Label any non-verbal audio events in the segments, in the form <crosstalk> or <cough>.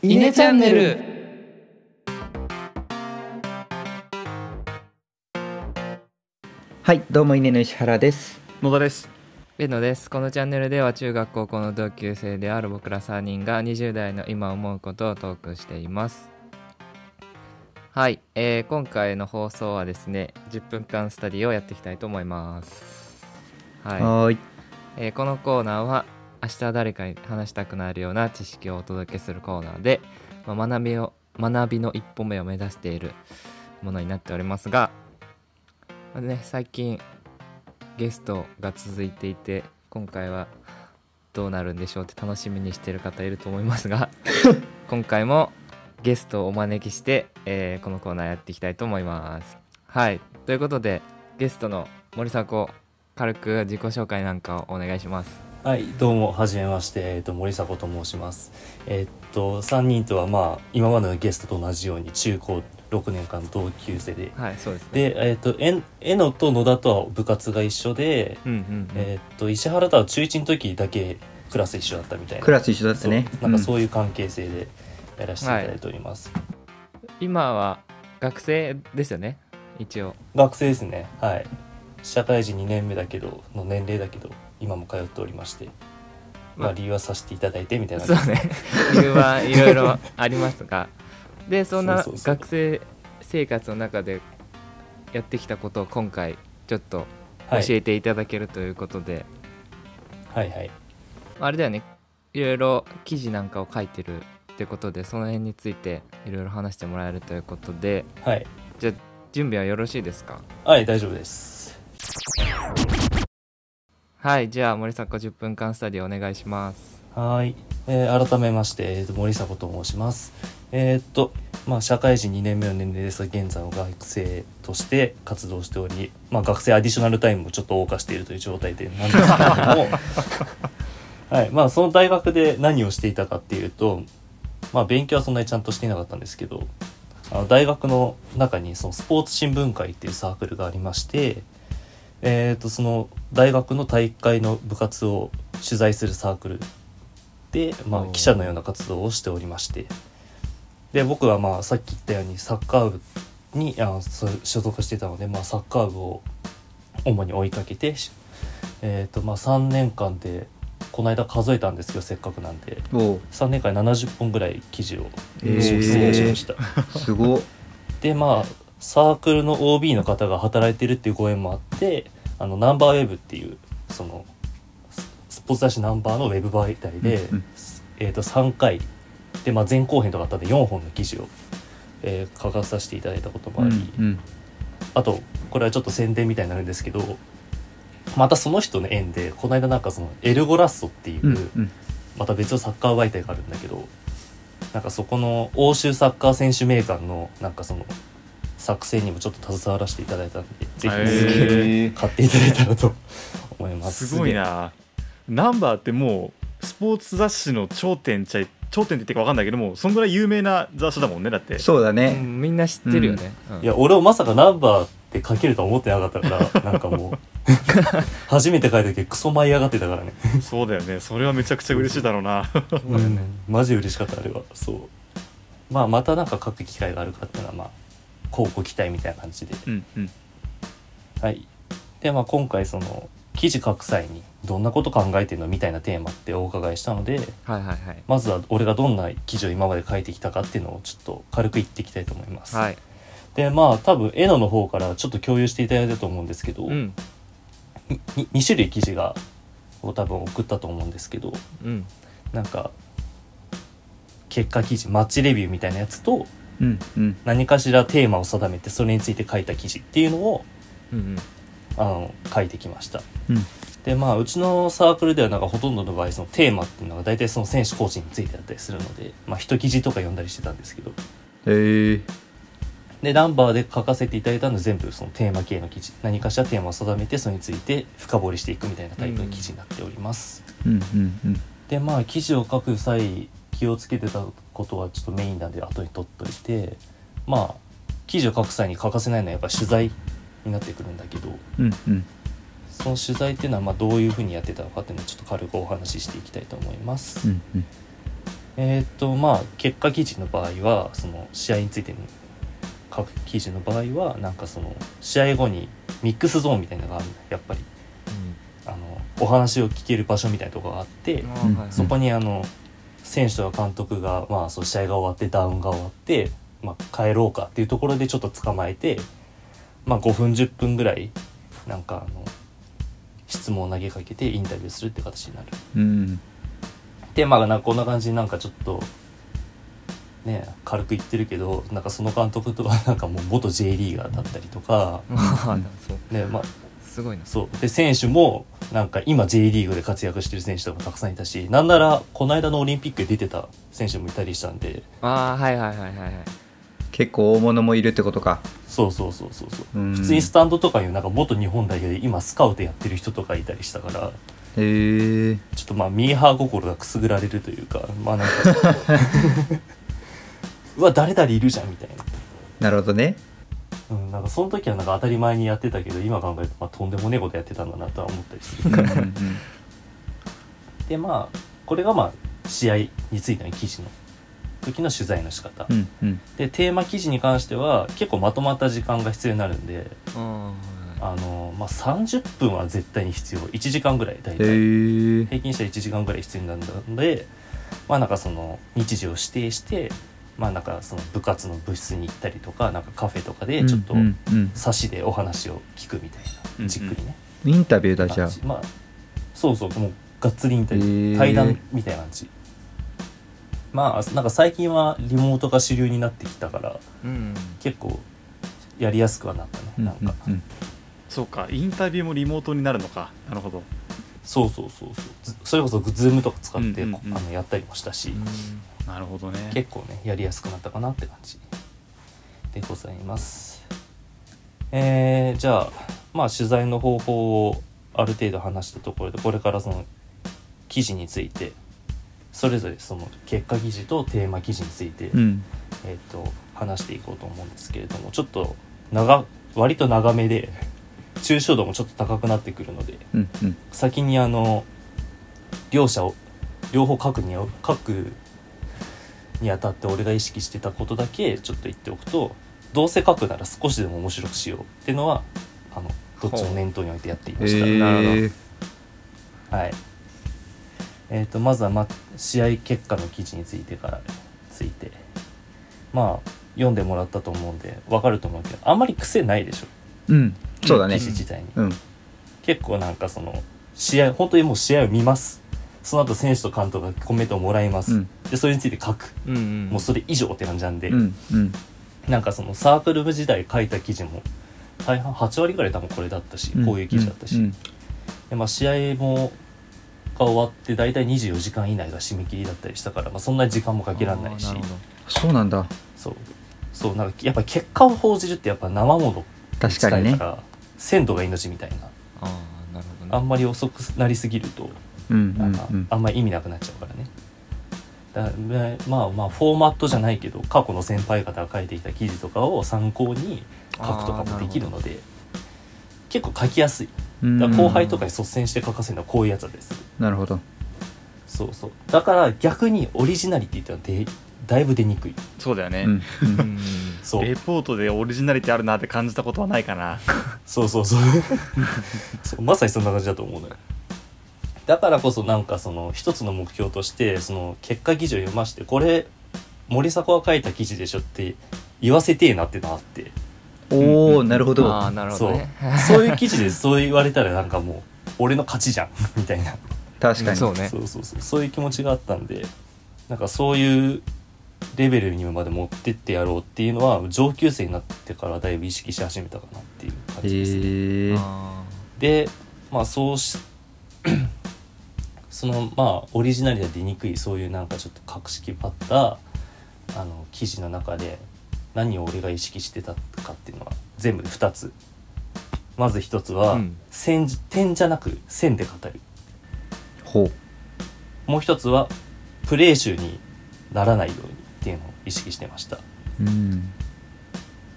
イネチャンネル。はいどうも稲の石原です。野田です。ベノです。このチャンネルでは中学高校の同級生である僕ら3人が20代の今思うことをトークしています。はい、えー今回の放送はですね10分間スタディをやっていきたいと思います。はい。はえーこのコーナーは明日誰かに話したくなるような知識をお届けするコーナーで、まあ学びを学びの一歩目を目指しているものになっておりますが、まあね、最近ゲストが続いていて今回はどうなるんでしょうって楽しみにしている方いると思いますが <laughs> 今回もゲストをお招きして、えーこのコーナーやっていきたいと思います。はいということでゲストの森迫軽く自己紹介なんかをお願いします。はい、どうも、はじめまして、えっ、と、森迫と申します。えっ、と、3人とは、まあ、今までのゲストと同じように、中高6年間同級生で。はいそうですね。で、えっ、と、え、えのと野田とは部活が一緒で、うんうんうんえっ、と、石原とは中1の時だけクラス一緒だったみたいな。クラス一緒だったねなんかそういう関係性でやらせていただいております。今は学生ですよね一応。学生ですね。はい。社会人2年目だけど、の年齢だけど、今も通っておりまして。まあ、まあ理由はさせていただいてみたいなそうね <laughs> 理由はいろいろありますがでそんな学生生活の中でやってきたことを今回ちょっとはい教えていただけるということで、はいはい。あれだよねいろいろ記事なんかを書いてるってことでその辺についていろいろ話してもらえるということではい。じゃあ準備はよろしいですか？はい、大丈夫です。はいじゃあ森迫10分間スタディお願いしますはい、えー改めまして、えーと森迫と申します。えーっと、まあ、社会人2年目の年齢ですが、現在は学生として活動しており、まあ、学生アディショナルタイムもちょっと謳歌しているという状態でなんですけれども、<laughs> はい、まあ、その大学で何をしていたかっていうと、まあ、勉強はそんなにちゃんとしていなかったんですけど、あの大学の中にそのスポーツ新聞会っていうサークルがありまして、えー、とその大学の体育会の部活を取材するサークルで、まあ、記者のような活動をしておりまして。で僕はまあさっき言ったようにサッカー部にあ所属してたので、まあ、サッカー部を主に追いかけて、しえーとまあ、3年間でこの間数えたんですけどせっかくなんで。おう。3年間で70本ぐらい記事を出演しました。すごっ。でまあサークルの OB の方が働いてるっていうご縁もあってあのナンバーウェブっていうそのススポーツ雑誌ナンバーのウェブ媒体で、うんうん。えー、と3回で、まあ、前後編とかあったんで4本の記事を、えー書かさせていただいたこともあり、うん。あとこれはちょっと宣伝みたいになるんですけどまたその人の縁でこの間なんかそのエルゴラッソっていう、うんうん。また別のサッカー媒体があるんだけどなんかそこの欧州サッカー選手名鑑のなんかその作成にもちょっと携わらせていただいたんでぜひ買っていただいたらと思います。すごいな。ナンバーってもうスポーツ雑誌の頂点ちゃい頂点って言っていいか分かんないけどもそんぐらい有名な雑誌だもんねだって。そうだね。うんみんな知ってるよね、うん。いや俺もまさかナンバーって書けるとは思ってなかったから <laughs> なんかもう。<laughs> 初めて書いた時クソ舞い上がってたからね。そうだよね。それはめちゃくちゃ嬉しいだろうな。<laughs> うん。マジ嬉しかったあれは。そう。まあまたなんか書く機会があるかっていうのはまあ交互期待みたいな感じで。うんうん。はい。で、まあ、今回その記事書く際にどんなこと考えてるのみたいなテーマってお伺いしたのではいはいはい。まずは俺がどんな記事を今まで書いてきたかっていうのをちょっと軽く言っていきたいと思います。はい。でまあ多分エノの方からちょっと共有していただいたと思うんですけど、うん。に2種類記事がを多分送ったと思うんですけどうん。なんか結果記事マッチレビューみたいなやつとうんうん。何かしらテーマを定めてそれについて書いた記事っていうのをうんうん。あの書いてきました。うん。でまあうちのサークルではなんかほとんどの場合そのテーマっていうのが大体その選手コーチについてだったりするのでまあ一記事とか読んだりしてたんですけど。へえでナンバーで書かせていただいたのは全部そのテーマ系の記事。何かしらテーマを定めてそれについて深掘りしていくみたいなタイプの記事になっております、うんうんうん。でまあ記事を書く際気をつけてたことはちょっとメインなんで後に取っといてまあ記事を書く際に欠かせないのはやっぱ取材になってくるんだけどうんうん。その取材っていうのはまあどういうふうにやってたのかっていうのをちょっと軽くお話ししていきたいと思います。うんうん。えーっとまあ結果記事の場合はその試合についての書く記事の場合はなんかその試合後にミックスゾーンみたいなのがあるの。やっぱりあのお話を聞ける場所みたいなところがあってうんあーはいはい。そこにあの選手とか監督が、まあ、そう試合が終わってダウンが終わって、まあ、帰ろうかっていうところでちょっと捕まえて、まあ、5分10分ぐらいなんかあの質問を投げかけてインタビューするって形になる。うんでまあなんかこんな感じになんかちょっとね軽く言ってるけどなんかその監督とかなんかもう元 J リーガーだったりとか、ね <laughs> まあ、すごいな。そう。で選手もなんか今 J リーグで活躍してる選手とかたくさんいたしなんならこの間のオリンピックで出てた選手もいたりしたんで。ああはいはいはいはいはい。結構大物もいるってことか。そうそうそうそうそう。うん。普通にスタンドとかになんか元日本代表で今スカウトやってる人とかいたりしたから。へえちょっとまあミーハー心がくすぐられるというかまあなんか <laughs> うわ誰々いるじゃんみたいな。なるほどねうん、なんかその時はなんか当たり前にやってたけど今考えるとまあとんでもねえことやってたんだなとは思ったりする。でまあこれがまあ試合についての記事の時の取材の仕方、うんうん。でテーマ記事に関しては結構まとまった時間が必要になるんでああの、まあ、30分は絶対に必要。1時間ぐらい大へ体え平均したら1時間ぐらい必要になるのでまあなんかその日時を指定してまあなんかその部活の部室に行ったりとかなんかカフェとかでちょっと差しでお話を聞くみたいうんうなんじっくりね、インタビューだじゃあまあそうそうもうがっつりインタビュー。へー。対談みたいな感じ。まあなんか最近はリモートが主流になってきたからうん。結構やりやすくはなったね、うんなんか。うんうん。そうかインタビューもリモートになるのか。なるほどそうそうそうそう。ずそれこそズームとか使って、うんうんうん。あのやったりもしたし、なるほどね。結構ねやりやすくなったかなって感じ。でございます。えー、じゃあまあ取材の方法をある程度話したところでこれからその記事についてそれぞれその結果記事とテーマ記事について、うん。えー、と話していこうと思うんですけれどもちょっと長割と長めで抽象度もちょっと高くなってくるのでうんうん。先にあの両者を両方書くに書くにあたって俺が意識してたことだけちょっと言っておくとどうせ書くなら少しでも面白くしようっていうのはあのどっちも念頭に置いてやっていました。へなるえはい。えっ、とまずは、ま、試合結果の記事についてからついて。まあ読んでもらったと思うんでわかると思うけどあんまり癖ないでしょ。うんそうだね。記事自体に、うん。結構なんかその試合本当にもう試合を見ます。その後選手と監督がコメントをもらいます、うん。でそれについて書く。うんうん。もうそれ以上って感じなんで、うんうん。なんかそのサークル部時代書いた記事も大半8割ぐらい多分これだったし、こういう記事だったし、うんでまあ、試合もが終わって大体24時間以内が締め切りだったりしたから、まあ、そんなに時間もかけられないし。そうなんだ。そう。そうなんかやっぱ結果を報じるってやっぱ生もの確かにね。ら鮮度が命みたいな。ああなるほどね。あんまり遅くなりすぎるとうんうなんかん。うんあんまり意味なくなっちゃうからね。だねまあまあフォーマットじゃないけど過去の先輩方が書いてきた記事とかを参考に書くとかもできるので結構書きやすい。うん。だから後輩とかに率先して書かせるのはこういうやつです。なるほど。そうそう。だから逆にオリジナリティってのはでだいぶ出にくい。そうだよね、うん。そう。レポートでオリジナリティあるなって感じたことはないかな。そうそうそう。そうまさにそんな感じだと思うのよ。だからこそなんかその一つの目標としてその結果記事を読ましてこれ森迫が書いた記事でしょって言わせてえなってのって。おおなるほど。ああなるほそうどね。そう。いう記事でそう言われたらなんかもう俺の勝ちじゃん。<laughs> みたいな。確かに。そうね。そうそうそう。そういう気持ちがあったんでなんかそういうレベルにまで持ってってやろうっていうのは上級生になってからだいぶ意識し始めたかなっていう感じですね。でまあそうし <clears throat> そのまあオリジナルで出にくいそういうなんかちょっと格式ばったあの記事の中で何を俺が意識してたかっていうのは全部で2つ。まず1つは、うん。線点じゃなく線で語る。ほう。もう1つはプレー集にならないようにっていうのを意識してました。うん。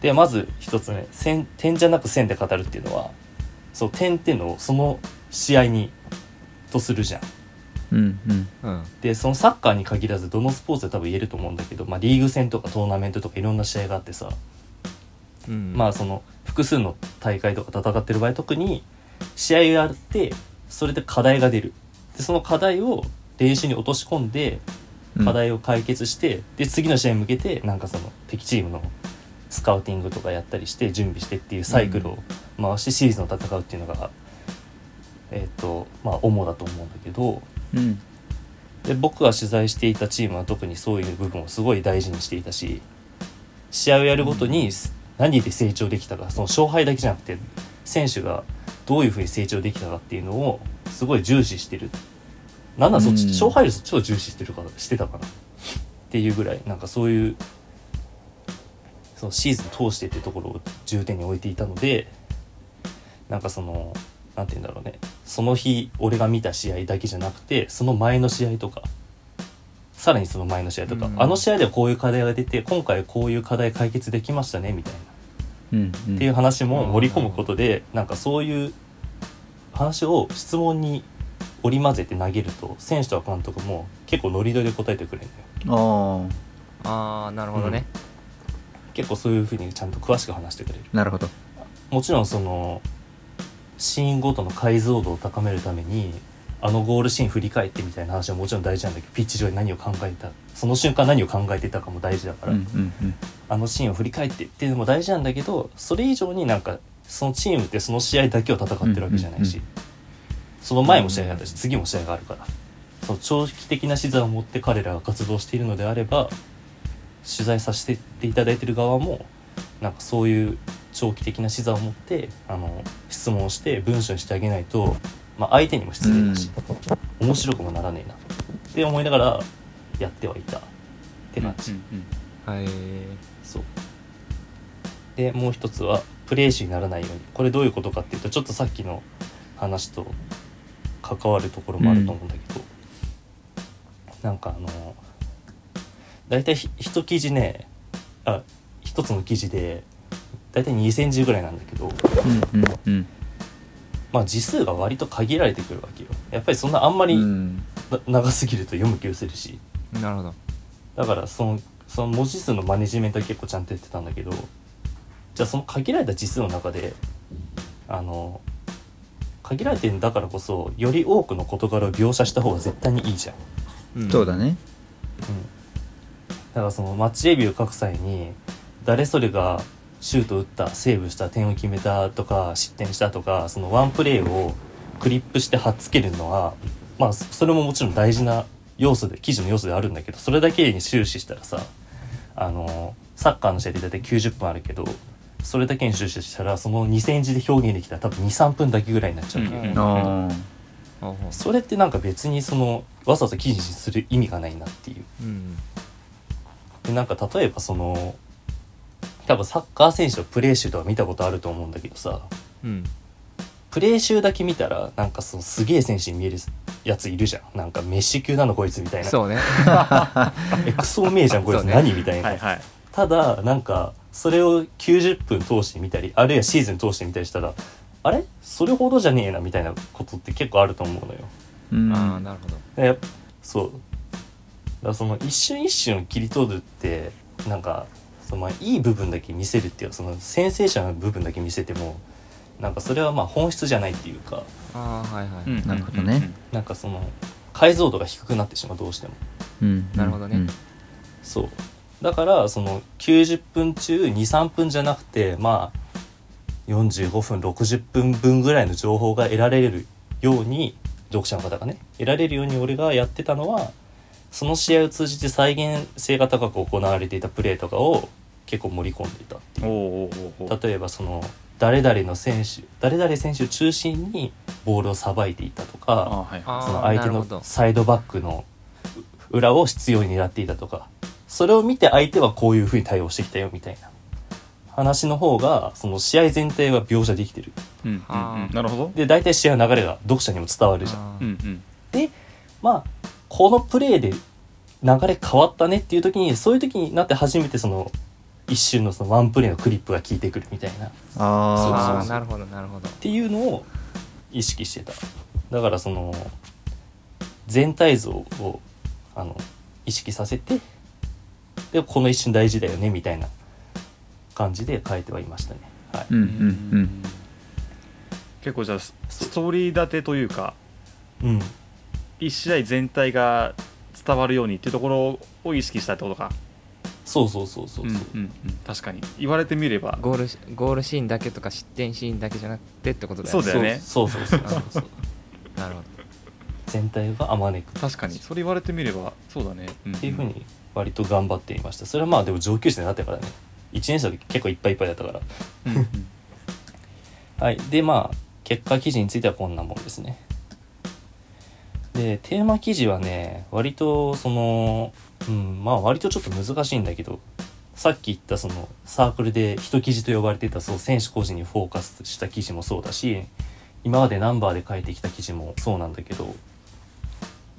でまず1つ目線点じゃなく線で語るっていうのはそう点っていうのをその試合にとするじゃん。うんうん。うんでそのサッカーに限らずどのスポーツで多分言えると思うんだけど、まあ、リーグ戦とかトーナメントとかいろんな試合があってさ、うん。まあその複数の大会とか戦ってる場合特に試合があってそれで課題が出る。でその課題を練習に落とし込んでうん課題を解決して、で次の試合に向けてなんかその敵チームのスカウティングとかやったりして準備してっていうサイクルを回してシーズンを戦うっていうのが、えっ、とまあ主だと思うんだけどうん。で僕が取材していたチームは特にそういう部分をすごい大事にしていたし試合をやるごとに何で成長できたかその勝敗だけじゃなくて選手がどういうふうに成長できたかっていうのをすごい重視してるなんだそっち、うん。勝敗率超重視してるからしてたかなっていうぐらいなんかそういうそのシーズン通してってところを重点に置いていたのでなんかそのなんて言うんだろうね。その日俺が見た試合だけじゃなくてその前の試合とかさらにその前の試合とか、うん。あの試合ではこういう課題が出て今回こういう課題解決できましたねみたいな。うんうん。っていう話も盛り込むことでなんかそういう話を質問に織り交ぜて投げると選手とか監督も結構ノリノリで答えてくれるのよ。ああああなるほどね、結構そういうふうにちゃんと詳しく話してくれる。なるほど。もちろんそのシーンごとの解像度を高めるためにあのゴールシーン振り返ってみたいな話はもちろん大事なんだけどピッチ上で何を考えてたその瞬間何を考えてたかも大事だから、うんうんうん。あのシーンを振り返ってっていうのも大事なんだけどそれ以上になんかそのチームってその試合だけを戦ってるわけじゃないし、うんその前も試合があったし次も試合があるから。その長期的な視座を持って彼らが活動しているのであれば取材させていただいてる側もなんかそういう長期的な視座を持ってあの質問して文章にしてあげないと、まあ、相手にも失礼だし、面白くもならねえなって思いながらやってはいた。って感じ。はい。そう。でもう一つはプレイシーにならないように。これどういうことかっていうとちょっとさっきの話と関わるところもあると思うんだけど、なんかあの大体ひ一記事ねあ一つの記事で大体2センチぐらいなんだけどうんうんうん。まあ字数が割と限られてくるわけよ。やっぱりそんなあんまりうん。な長すぎると読む気をするし。なるほど。だからそのその文字数のマネジメントは結構ちゃんとやってたんだけどじゃあその限られた字数の中であの限られてるんだからこそより多くの事柄を描写した方が絶対にいいじゃん、ん。そうだね。うん、だからそのマッチレビュー書く際に誰それがシュート打ったセーブした点を決めたとか失点したとかそのワンプレーをクリップして貼っつけるのはまあそそれももちろん大事な要素で記事の要素であるんだけどそれだけに終始したらさあのサッカーの試合って大体90分あるけどそれだけに終始したらその2センチで表現できたら多分23分だけぐらいになっちゃう。わけよ、うん。うほうそれってなんか別にそのわざわざ記事にする意味がないなっていう。うん。でなんか例えばその多分サッカー選手のプレー集とか見たことあると思うんだけどさ。うん。プレー集だけ見たらなんかそのすげえ選手に見えるやついるじゃん。なんかメッシ級なのこいつみたいな。そうね。<laughs> エクソーメーじゃんこいつそうね。何みたいな、はいはい。ただなんかそれを90分通してみたりあるいはシーズン通してみたりしたらあれ？それほどじゃねえなみたいなことって結構あると思うのよ。うん。ああなるほど。でそう。だからその一瞬一瞬を切り取るってなんかそのまあいい部分だけ見せるっていうそのセンセーショナルな部分だけ見せてもなんかそれはまあ本質じゃないっていうか。ああはいはい、うんなるほどね。なんかその解像度が低くなってしまうどうしても。うん。なるほどね。そうだからその90分中23分じゃなくてまあ45分60分分ぐらいの情報が得られるように読者の方がね得られるように俺がやってたのはその試合を通じて再現性が高く行われていたプレーとかを結構盛り込んでいたっていう。例えばその誰々の選手誰々選手を中心にボールをさばいていたとあかはいその相手のサイドバックの裏を執拗に狙っていたとかそれを見て相手はこういうふうに対応してきたよみたいな。話の方がその試合全体が描写できてる。うんうんあー。うんなるほど。で大体試合の流れが読者にも伝わるじゃん。んうん。でまあこのプレーで流れ変わったねっていう時にそういう時になって初めてその一瞬のそのワンプレーのクリップが効いてくるみたいな。っああなるほどなるほどていうのを意識してた。だからその全体像をあの意識させてでこの一瞬大事だよねみたいな感じで書いてはいましたね。はい。うんうんうん。結構じゃあスストーリー立てというかうん、一試合全体が伝わるようにっていうところを意識したってことか。そうそうそうそうそう、うんうんうん。確かに。言われてみれば。ゴールしゴールシーンだけとか失点シーンだけじゃなくてってことだよね。そうだよね。そうそうそうそうそう。<laughs> なるほ全体があまねく。確かに。それ言われてみればそうだね、ん。っていうふうに割と頑張っていました。それはまあでも上級生になってからね。1年生の時結構いっぱいいっぱいだったから。うんうん。<laughs> はい。でまあ結果記事についてはこんなもんですね。でテーマ記事はね割とそのうんまあ割とちょっと難しいんだけどさっき言ったそのサークルで一記事と呼ばれてたそう選手個人にフォーカスした記事もそうだし今までナンバーで書いてきた記事もそうなんだけど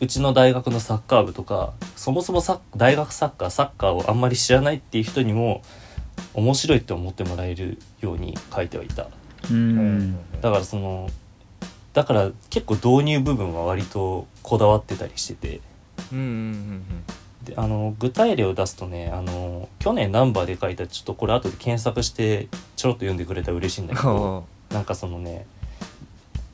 うちの大学のサッカー部とかそもそも大学サッカーサッカーをあんまり知らないっていう人にも面白いって思ってもらえるように書いてはいた。うん。だからそのだから結構導入部分は割とこだわってたりしてて。うんうんうんであの具体例を出すとねあの去年ナンバーで書いたちょっとこれ後で検索してちょろっと読んでくれたら嬉しいんだけど <laughs> なんかそのね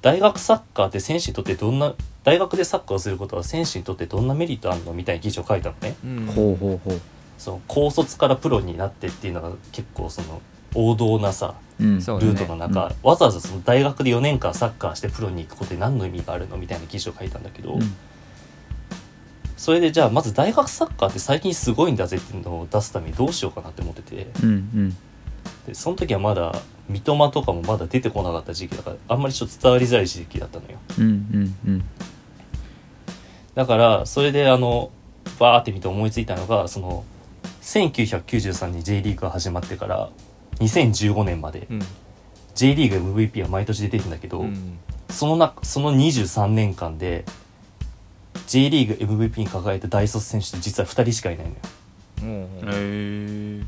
大学サッカーって選手にとってどんな大学でサッカーをすることは選手にとってどんなメリットあるのみたいな記事を書いたのね。ーうん。ほうほうほう。その高卒からプロになってっていうのが結構その王道なさうん。ルートの中、わざわざその大学で4年間サッカーしてプロに行くことで何の意味があるのみたいな記事を書いたんだけど、うん。それでじゃあまず大学サッカーって最近すごいんだぜっていうのを出すためにどうしようかなって思ってて。うんうん。でその時はまだ三笘とかもまだ出てこなかった時期だからあんまりちょっと伝わりづらい時期だったのよ。うんうんうんだからそれであのバーって見て思いついたのがその1993年 J リーグが始まってから2015年まで。うん。J リーグ MVP は毎年出てるんだけど、うん。そのなその23年間で J リーグ MVP に輝いた大卒選手って実は2人しかいないのよ。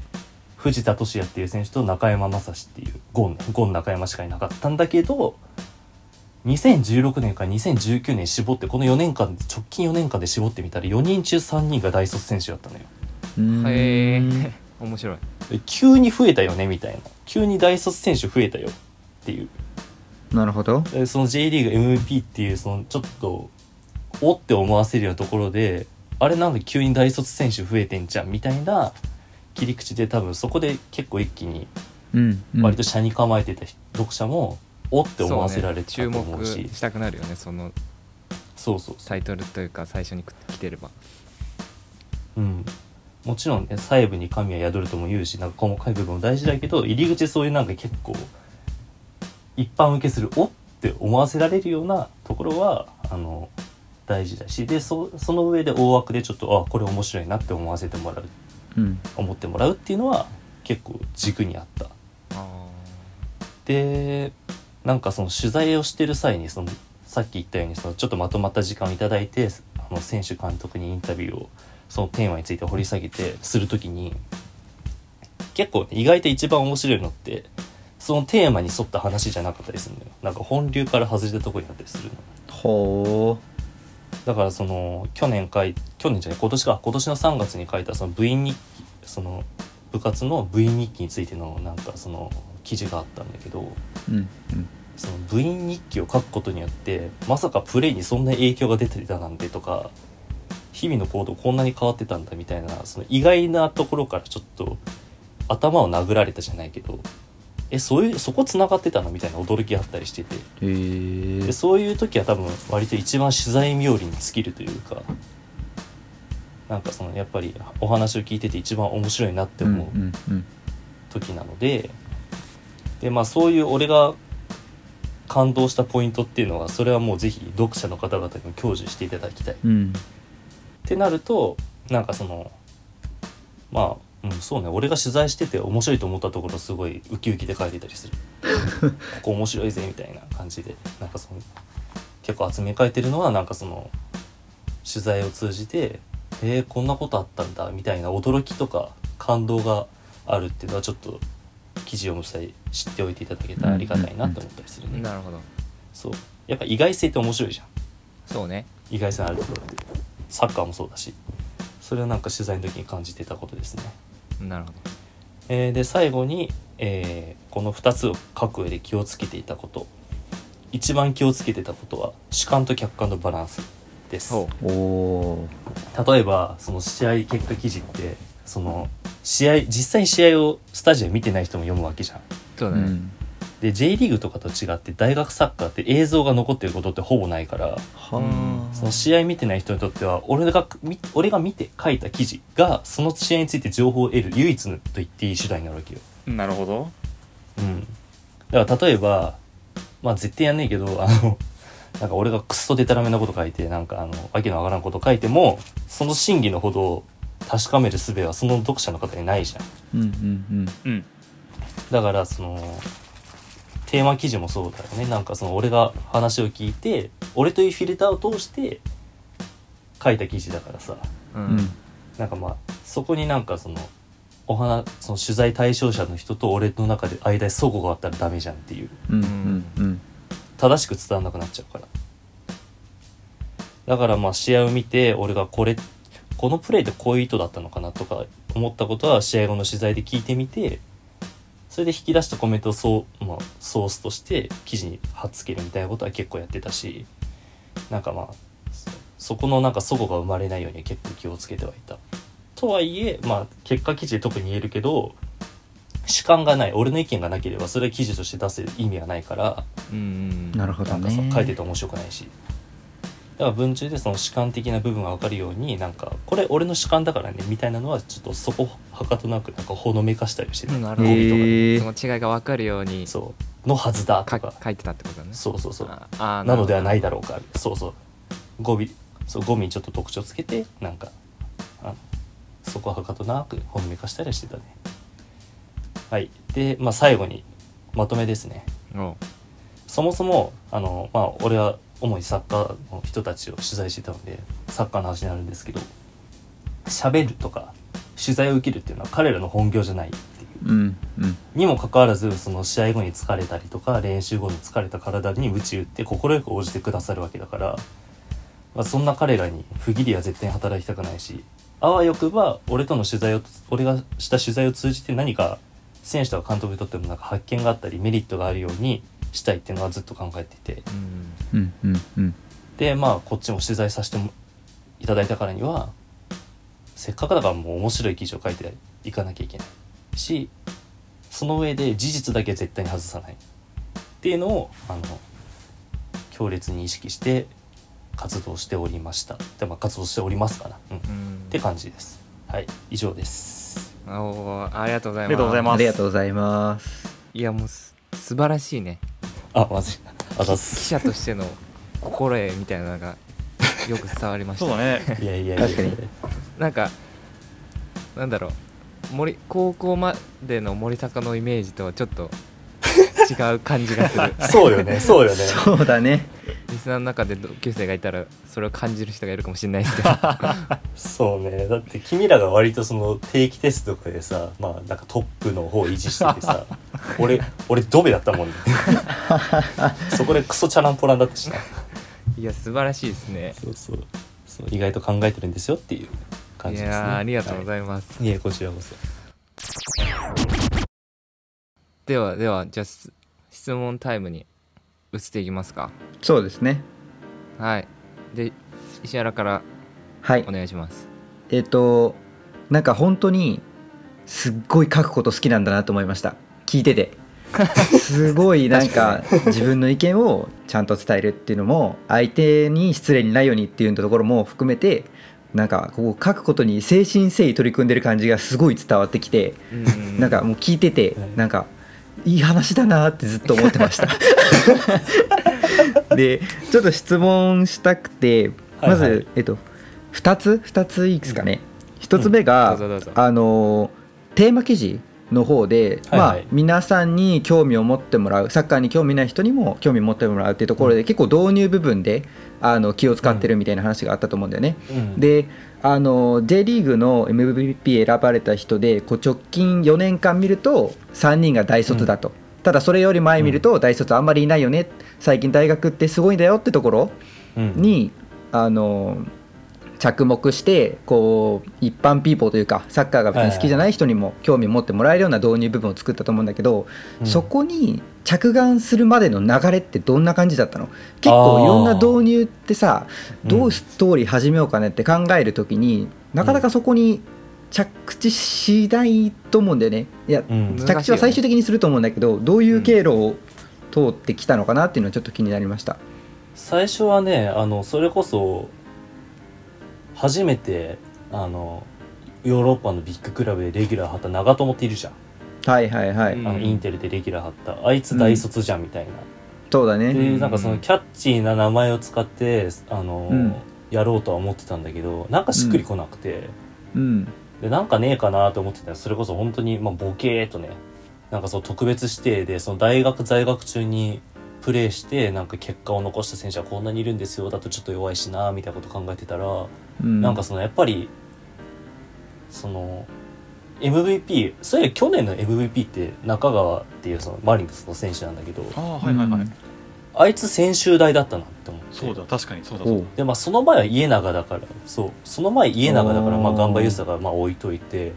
藤田俊也っていう選手と中山雅史っていうゴンねゴン中山しかいなかったんだけど2016年から2019年絞ってこの4年間直近4年間で絞ってみたら4人中3人が大卒選手だったのよ。うんへえ面白い。で急に増えたよねみたいな。急に大卒選手増えたよっていう。なるほど。でその J リーグ MVP っていうそのちょっとおって思わせるようなところであれなんで急に大卒選手増えてんじゃんみたいな切り口で多分そこで結構一気に割と車に構えてた読者もおって思わせられてたそうねと思うし。注目したくなるよねそのそうそうそタイトルというか最初に来てれば。う、うん、もちろんね細部に神は宿るとも言うしなんか細かい部分も大事だけど入り口そういうなんか結構一般受けするおって思わせられるようなところはあの大事だしでそその上で大枠でちょっとあこれ面白いなって思わせてもらう。うん。思ってもらうっていうのは結構軸にあった。あでなんかその取材をしてる際にそのさっき言ったようにそのちょっとまとまった時間をいただいてあの選手監督にインタビューをそのテーマについて掘り下げてする時に結構ね意外と一番面白いのってそのテーマに沿った話じゃなかったりするのよ。なんか本流から外れたところになったりするの。ほだからその去年書い去年じゃない今年か。今年の3月に書いたその部員日記その部活の部員日記についてのなんかその記事があったんだけどううんうん。その部員日記を書くことによってまさかプレーにそんな影響が出てたなんてとか日々の行動こんなに変わってたんだみたいなその意外なところからちょっと頭を殴られたじゃないけどえそういうそこつながってたのみたいな驚きあったりしてて。でそういう時は多分割と一番取材冥利に尽きるというかなんかそのやっぱりお話を聞いてて一番面白いなって思ううんうん時なのででまあそういう俺が感動したポイントっていうのはそれはもうぜひ読者の方々にも享受していただきたい。っうん。てなるとなんかそのまあ、うん、そうね。俺が取材してて面白いと思ったところすごいウキウキで書いてたりする。<laughs> ここ面白いぜみたいな感じでなんかその結構集め書いてるのはなんかその取材を通じてえー、こんなことあったんだみたいな驚きとか感動があるっていうのはちょっと記事を読む際知っておいていただけたらありがたいなって思ったりするね、なるほど。そう。やっぱ意外性って面白いじゃん。そうね。意外性のあるところサッカーもそうだし。それをなんか取材の時に感じてたことですね。なるほど。えーで最後に、えーこの2つを書く上で気をつけていたこと。一番気をつけてたことは主観と客観のバランスです。ほおお例えばその試合結果記事ってその試合実際に試合をスタジアム見てない人も読むわけじゃん。そうだね、うん。で J リーグとかと違って大学サッカーって映像が残ってることってほぼないからはあ。その試合見てない人にとっては俺がみ俺が見て書いた記事がその試合について情報を得る唯一のと言っていい手段になるわけよ。なるほど。うん。だから例えば、まあ絶対やんねえけど、あの、なんか俺がクソデタラメなこと書いて、なんかあの、わけのわからんこと書いても、その真偽のほど確かめる術はその読者の方にないじゃん。うんうんうん。だからその、テーマ記事もそうだよね。なんかその俺が話を聞いて、俺というフィルターを通して書いた記事だからさ、うん。なんかまあ、そこになんかその、お話、その取材対象者の人と俺の中で間に齟齬があったらダメじゃんっていう。うんうんうん。正しく伝わらなくなっちゃうから。だからまあ試合を見て俺がこれこのプレーでこういう意図だったのかなとか思ったことは試合後の取材で聞いてみてそれで引き出したコメントをそう、まあ、ソースとして記事に貼っつけるみたいなことは結構やってたしなんかまあそそこのなんか齟齬が生まれないように結構気をつけてはいた。とはいえまあ結果記事で特に言えるけど主観がない俺の意見がなければそれは記事として出す意味はないからうんうん。なるほどなんか書いてて面白くないしだから文中でその主観的な部分が分かるようになんかこれ俺の主観だからねみたいなのはちょっとそこはかとなくなんかほのめかしたりしてた、うんなるほど。へーその違いが分かるようにそうのはずだとか。か書いてたってことだね。そうそうそう。なのではないだだろうか。そうそう。語尾そう語尾にちょっと特徴つけてなんかあそこはかとなくほのめかしたりしてたね。はい。でまあ最後にまとめですね。そもそもあの、まあ、俺は主にサッカーの人たちを取材してたのでサッカーの話になるんですけど喋るとか取材を受けるっていうのは彼らの本業じゃないっていううんうんにもかかわらずその試合後に疲れたりとか練習後に疲れた体に鞭打って快く応じてくださるわけだから、まあ、そんな彼らに不義理は絶対に働きたくないしあわよくば俺との取材を俺がした取材を通じて何か選手とか監督にとってもなんか発見があったりメリットがあるようにしたいっていうのはずっと考えていて。うん。うん。うん。うん。でまあこっちも取材させてもいただいたからにはせっかくだからもう面白い記事を書いていかなきゃいけないしその上で事実だけは絶対に外さないっていうのをあの強烈に意識して活動しておりました。で、まあ、活動しておりますかな、うん、っうん。て感じです。はい。以上です。おーありがとうございます。ありがとうございます。ありがとうございます。いやもうす素晴らしいねあまずい。あざっ記す者としての心得みたいなのがよく伝わりました。そうだね。いやいやいや。確かに。なんかなんだろう。森高校までの森坂のイメージとはちょっと違う感じがする。そうよねそうよね。そう <laughs> だねリスナーの中で同級生がいたらそれを感じる人がいるかもしれないですけど。そうね。だって君らが割とその定期テストとかでさまあなんかトップの方を維持しててさ <laughs> 俺俺ドベだったもんね。そこでクソチャランポランだったしな。いや素晴らしいですね。そうそう。そう意外と考えてるんですよっていう感いじですね。やーありがとうごいざいます、ます、い、えこちらこそ。ではではじゃあす質問タイムに移っていきますか。そうですね。はい。で石原からはい。お願いします。えっ、となんか本当にすっごい書くこと好きなんだなと思いました。聞いてて。<laughs> すごいなんか自分の意見をちゃんと伝えるっていうのも相手に失礼にないようにっていうところも含めてなんかここ書くことに誠心誠意取り組んでる感じがすごい伝わってきてうん。なんかもう聞いててなんかいい話だなってずっと思ってました <laughs> でちょっと質問したくてまず、はい。はいえっと2つ2ついいですかね、1つ目どが、うぞどうぞ。あのテーマ記事の方で、はいはい。まあ皆さんに興味を持ってもらうサッカーに興味ない人にも興味を持ってもらうっていうところで、結構導入部分であの気を使ってるみたいな話があったと思うんだよね。うん。であの J リーグの MVP 選ばれた人でこう直近4年間見ると3人が大卒だと、ただそれより前見ると大卒あんまりいないよね。最近大学ってすごいんだよってところうん。に、あの着目してこう一般ピーポーというかサッカーが別に好きじゃない人にも興味を持ってもらえるような導入部分を作ったと思うんだけど、うん。そこに着眼するまでの流れってどんな感じだったの？結構いろんな導入ってさどうストーリー始めようかねって考える時になかなかそこに着地しないと思うんだよね。いやうん着地は最終的にすると思うんだけどどういう経路を通ってきたのかなっていうのはちょっと気になりました。最初はねあのそれこそ初めてあのヨーロッパのビッグクラブでレギュラー張った長友っているじゃん、はいはいはい、うん。あのインテルでレギュラー張った。あいつ大卒じゃんみたいな、そうだね、でなんかそのキャッチーな名前を使ってあの、うん。やろうとは思ってたんだけどなんかしっくりこなくて、うんでなんかねえかなと思ってたらそれこそ本当にまあボケーっとねなんかその特別指定でその大学在学中にプレーしてなんか結果を残した選手はこんなにいるんですよだとちょっと弱いしなみたいなこと考えてたら、うん。なんかそのやっぱりその MVP そういや去年の MVP って中川っていうそのマリノスの選手なんだけどはいはいはい、うんあいつ専修大だったなって思って。そうだ確かにそうだそうだ。でまあその前は家長だから。そう。その前家長だからまあおーガンバユースだからまあ置いといて。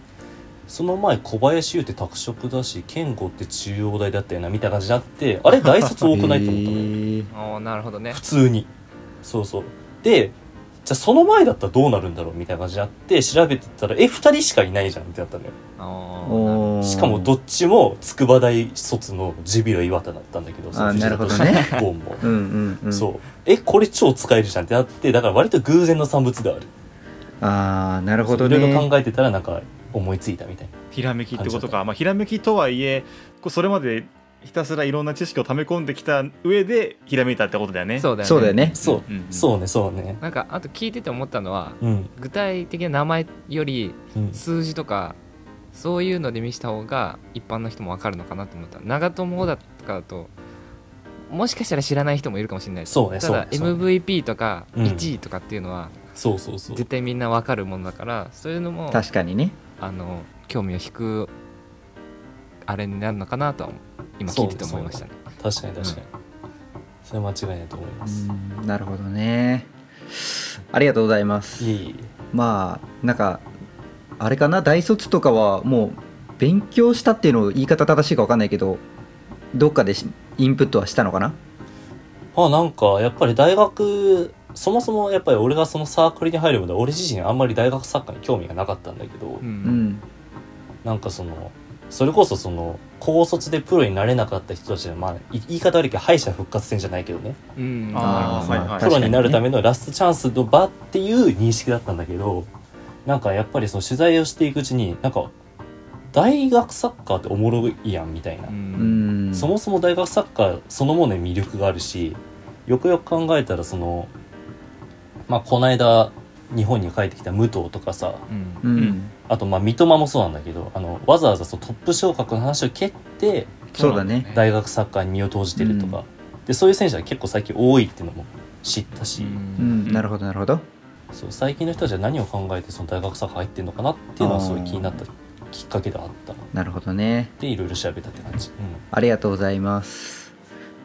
その前小林優って拓殖だし健吾って中央大だったよなみたいな感じになってあれ大卒多くないと思ったのよ。へー。おーなるほどね。普通に。そうそう。でじゃあその前だったらどうなるんだろうみたいな感じになって調べてったらえ二人しかいないじゃんってなったのよ。あー。おー。しかもどっちも筑波大卒のジュビロ岩田だったんだけどあーなるほどンも。<laughs> うんうんうん。そう。えこれ超使えるじゃんってなってだから割と偶然の産物である。ああなるほどいろいろね考えてたらなんか思いついたみたいな。ひらめきってことか、まあ、ひらめきとはいえこうそれまでひたすらいろんな知識を溜め込んできた上でひらめいたってことだよね。そうだよね。そうだよね。そう、うんうん。そうねそうね。なんかあと聞いてて思ったのはうん。具体的な名前よりうん数字とかそういうので見せた方が一般の人も分かるのかなと思った。長友だとかだともしかしたら知らない人もいるかもしれない。ですそうねただ MVP とかうん。1位とかっていうのはそうそうそう。絶対みんな分かるものだからそういうのも確かにね。あの興味を引くあれになるのかなとは今聞いてて思いましたね。確かに確かに、それは間違いないと思います、うんなるほどね。ありがとうございます。まあなんかあれかな？大卒とかはもう勉強したっていうの言い方正しいか分かんないけどどっかでしインプットはしたのかな？まあなんかやっぱり大学そもそもやっぱり俺がそのサークルに入るまで俺自身あんまり大学サッカーに興味がなかったんだけど、ううんん。なんかそのそれこそその高卒でプロになれなかった人たちはまあい言い方悪いけど敗者復活戦じゃないけどね。うん。あーまあはいはい。プロになるためのラストチャンスの場っていう認識だったんだけどなんかやっぱりその取材をしていくうちになんか大学サッカーっておもろいやんみたいな、そもそも大学サッカーそのものに魅力があるしよくよく考えたらそのまあこの間日本に帰ってきた武藤とかさうん。うん。あとまあ三笘もそうなんだけどあのわざわざそのトップ昇格の話を蹴ってそうだね。大学サッカーに身を投じてるとか、でそういう選手は結構最近多いっていうのも知ったし、うん。なるほどなるほど。そう最近の人たちは何を考えてその大学サッカー入ってるのかなっていうのはすごい気になったきっかけであった。なるほどね。でいろいろ調べたって感じ、うん、ありがとうございます。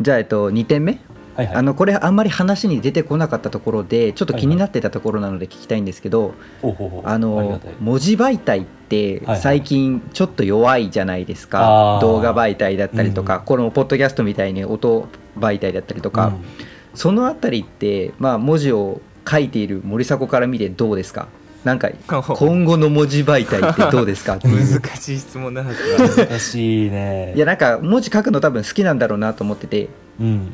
じゃあえっと2点目？はいはい。あのこれあんまり話に出てこなかったところでちょっと気になってたところなので聞きたいんですけど、あの文字媒体ってはい最近ちょっと弱いじゃないですか、あー。動画媒体だったりとか、うんこのポッドキャストみたいに音媒体だったりとか、うん。そのあたりって、まあ、文字を書いている森迫から見てどうですか？なんか今後の文字媒体ってどうですか？<laughs> 難しい質問なんですが難しいね。いやなんか文字書くの多分好きなんだろうなと思ってて。うん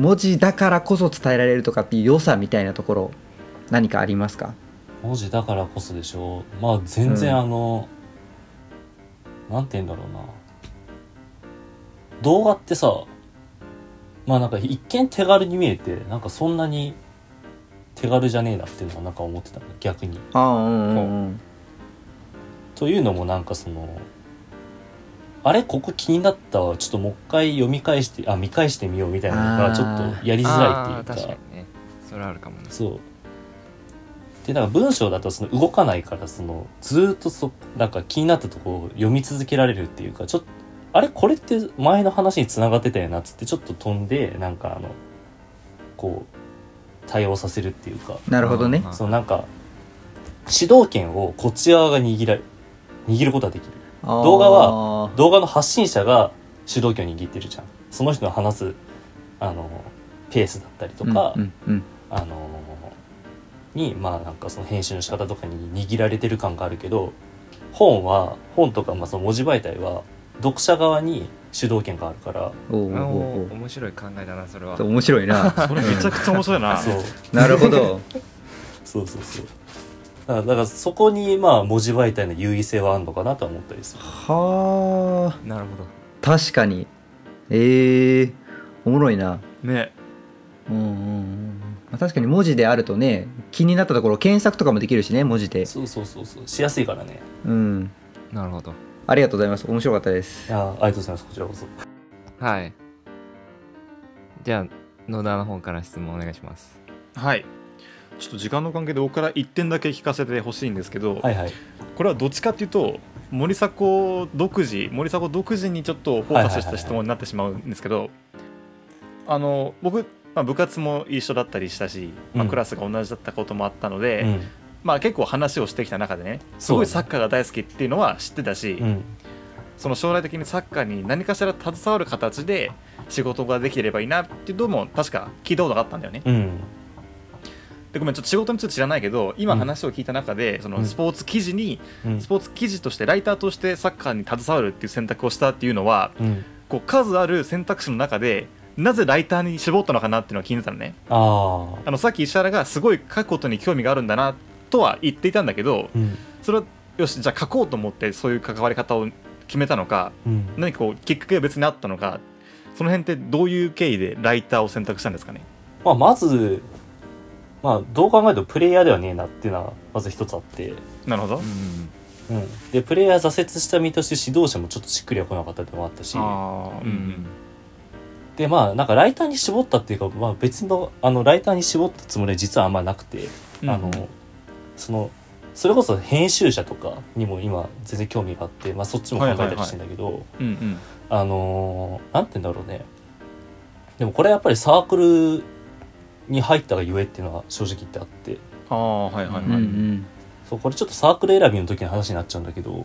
文字だからこそ伝えられるとかっていう良さみたいなところ何かありますか？文字だからこそでしょまあ全然うん。あの、なんて言うんだろうな。動画ってさまあなんか一見手軽に見えてなんかそんなに手軽じゃねえなっていうのはなんか思ってたの逆に。ああうんうんうん。というのもなんかそのあれここ気になったわ。ちょっともう一回読み返してあ見返してみようみたいなのがちょっとやりづらいっていうか。確かにね。それあるかもね。そう。でなんか文章だとその動かないからそのずーっとそなんか気になったところを読み続けられるっていうかちょっとあれこれって前の話に繋がってたよなっつってちょっと飛んでなんかあのこう対応させるっていうか。なるほどね。そのなんか主導権をこっち側が握ら握ることができる動画は動画の発信者が主導権を握ってるじゃん。その人の話すあのペースだったりとか、うんうんあのにまあなんかその編集の仕方とかに握られてる感があるけど本は本とかまあその文字媒体は読者側に主導権があるからうん、おお面白い考えだなそれは。面白いな。それめちゃくちゃ面白いな。そう。<laughs> なるほど。そうそうそうだからだからそこにまあ文字媒体の優位性はあるのかなとは思ったりする。はあ。なるほど。確かに。ええおもろいな。ね。うんうんうん。まあ確かに文字であるとね気になったところ検索とかもできるしね文字で。そうそうそうそう。しやすいからね。うん。なるほど。ありがとうございます。面白かったです。いやありがとうございます。こちらこそ。はい。じゃあ野田の方から質問お願いします。はいちょっと時間の関係で僕から1点だけ聞かせてほしいんですけど、はいはい。これはどっちかっていうと森迫独自森迫独自にちょっとフォーカスした質問になってしまうんですけどあの僕、まあ、部活も一緒だったりしたし、まあ、うん。クラスが同じだったこともあったので、うん。まあ、結構話をしてきた中でね。すごいサッカーが大好きっていうのは知ってたし、うん。その将来的にサッカーに何かしら携わる形で仕事ができればいいなっていうのも確か聞いたことがあったんだよね。うんでごめんちょっと仕事について知らないけど今うん。話を聞いた中で、そうん。のスポーツ記事に、うん。スポーツ記事としてライターとしてサッカーに携わるっていう選択をしたっていうのはうん。こう数ある選択肢の中でなぜライターに絞ったのかなっていうのが気になったのね。あのさっき石原がすごい書くことに興味があるんだなとは言っていたんだけどうん。それはよしじゃあ書こうと思ってそういう関わり方を決めたのかうん。何かこうきっかけが別にあったのかその辺ってどういう経緯でライターを選択したんですかね？まあ、まず、まあ、どう考えてもプレイヤーではねえなっていうのはまず一つあって、なるほど、うん。うん、でプレイヤー挫折した身として指導者もちょっとしっくりは来なかったってのもあったし。うんでまあなんかライターに絞ったっていうか、まあ、別のあのライターに絞ったつもりは実はあんまなくて、あのそのそれこそ編集者とかにも今全然興味があって、まあ、そっちも考えたりしてんだけど、うんうん。あのーなんて言うんだろうね。でもこれやっぱりサークルに入ったがゆえっていうのは正直言ってあって。ああはいはいはい、うんうん。そうこれちょっとサークル選びの時の話になっちゃうんだけど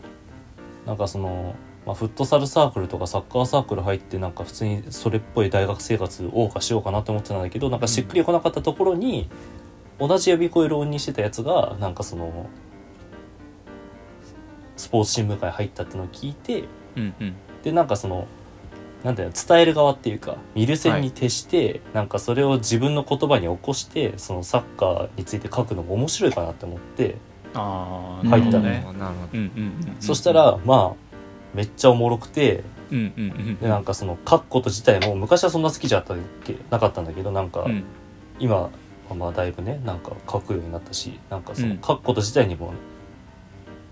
なんかその、まあ、フットサルサークルとかサッカーサークル入ってなんか普通にそれっぽい大学生活を謳歌しようかなと思ってたんだけどなんかしっくりこなかったところに、同じ予備校へ浪人してたやつがなんかそのスポーツ新聞会入ったっていうのを聞いてうんうん。でなんかそのなんだよ伝える側っていうか見る線に徹して、なんかそれを自分の言葉に起こしてそのサッカーについて書くのも面白いかなって思って、ああ入ったね。なるほどうんうんうんそしたらまあめっちゃおもろくてうんうんうんでなんかその書くこと自体も昔はそんな好きじゃったっけなかったんだけどなんかうん。今はまあだいぶねなんか書くようになったしなんかそのうん。書くこと自体にも、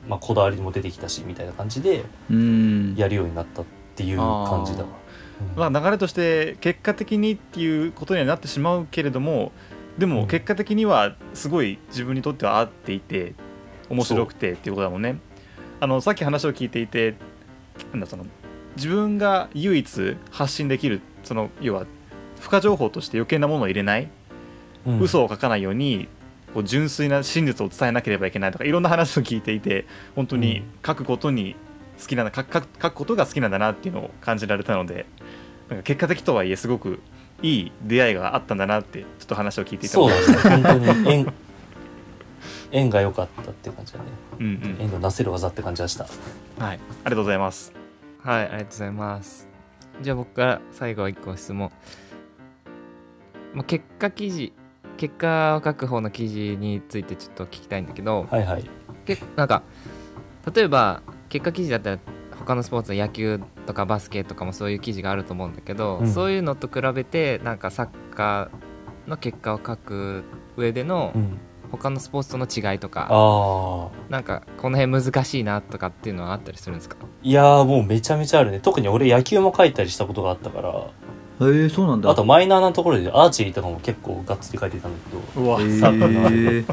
まあ、こだわりも出てきたしみたいな感じでうん。やるようになったっていう感じだわ。うん。まあ、流れとして結果的にっていうことにはなってしまうけれどもでうん。も結果的にはすごい自分にとっては合っていて面白くてっていうことだもんね。あのさっき話を聞いていてなんだその自分が唯一発信できるその要は付加情報として余計なものを入れない、うん。嘘を書かないようにこう純粋な真実を伝えなければいけないとかいろんな話を聞いていて本当に書くことに好きなんだ書く書く書くことが好きなんだなっていうのを感じられたのでなんか結果的とはいえすごくいい出会いがあったんだなってちょっと話を聞いていたそう思いましただね。本当に縁 <laughs> 縁が良かったっていう感じだね。うんうん。縁のなせる技って感じがした。はい。ありがとうございます。はいありがとうございます。じゃあ僕から最後1個質問、まあ、結果記事結果を書く方の記事についてちょっと聞きたいんだけど、はいはい。けなんか例えば結果記事だったら他のスポーツ野球とかバスケとかもそういう記事があると思うんだけど、うん。そういうのと比べてなんかサッカーの結果を書く上でのうん。他のスポーツとの違いとか、ああなんかこの辺難しいなとかっていうのはあったりするんですか？いやーもうめちゃめちゃあるね。特に俺野球も書いたりしたことがあったから。へえそうなんだ。あとマイナーなところでアーチェリーとかも結構がっつり書いてたんだけど。うわへサッカーのえ。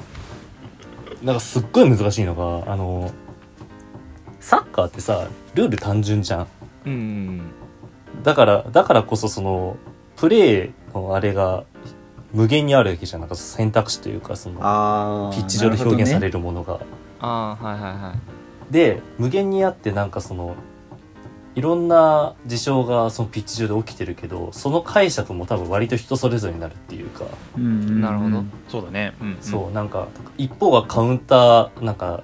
なんかすっごい難しいのがあのサッカーってさルール単純じゃん。うんだからだからこそそのプレーのあれが無限にあるわけじゃん。なんか選択肢というかそのピッチ上で表現されるるものが。ああはいはいはい。で無限にあってなんかそのいろんな事象がそのピッチ上で起きてるけどその解釈も多分割と人それぞれになるっていうか、ほどね、うんうんうん。なるほど。そうだね、うん。そうなんか一方がカウンターなんか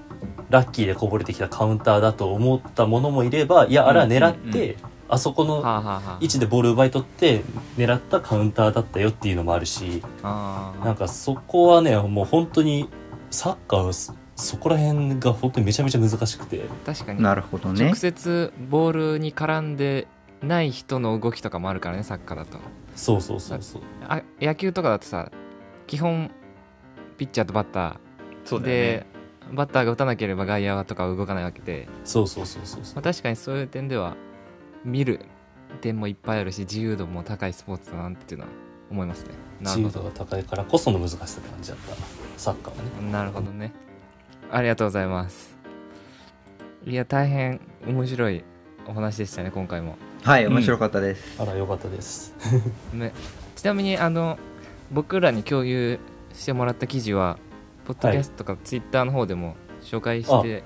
ラッキーでこぼれてきたカウンターだと思ったものもいればいやあれは狙って、うんあそこのはあはあはあ。位置でボール奪い取って狙ったカウンターだったよっていうのもあるしああなんかそこはねもう本当にサッカーはそそこら辺が本当にめちゃめちゃ難しくて。確かに。なるほどね。直接ボールに絡んでない人の動きとかもあるからねサッカーだと。そうそうそうそう。あ野球とかだとさ基本ピッチャーとバッター。そうだよね。でバッターが打たなければ外野とかは動かないわけで、そうそうそうそうまあ、確かにそういう点では見る点もいっぱいあるし自由度も高いスポーツだなっていうのは思いますね。な自るほ由度が高いからこその難しさって感じだった。サッカーはね。どなるほどね。ありがとうございます。いや大変面白いお話でしたね今回も。はい面白かったです、あらよかったです。<laughs> ね、ちなみにあの僕らに共有してもらった記事はポッドキャストとかツイッターの方でも紹介して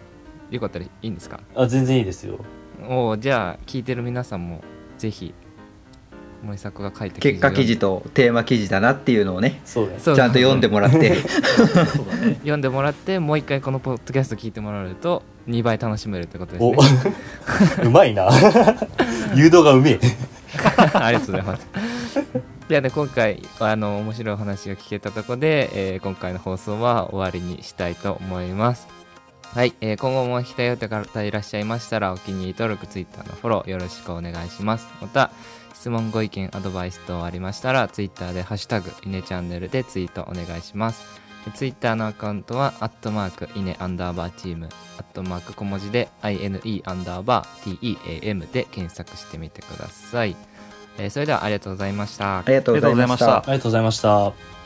よかったらいいんですか？あ全然いいですよ。おおじゃあ聞いてる皆さんもぜひ森迫が書いた結果記事ととテーマ記事だなっていうのをねそうだねちゃんと読んでもらって。<laughs> 読んでもらってもう一回このポッドキャスト聞いてもらうと2倍楽しめるってことですお。ねうまいな。<laughs> 誘導がうめえ。<laughs> ありがとうございますではね今回あの面白いお話が聞けたとこで、えー今回の放送は終わりにしたいと思います。はい、えー今後も聞きたいよって方いらっしゃいましたらお気に入り登録 Twitter のフォローよろしくお願いします。また質問ご意見アドバイス等ありましたら Twitter で「ハッシュタグイネチャンネル」でツイートお願いします。で Twitter のアカウントはアットマークイネアンダーバーチームアットマーク小文字で INE アンダーバー TEAM で検索してみてください、えーそれではありがとうございました。ありがとうございました。ありがとうございました。ありがとうございました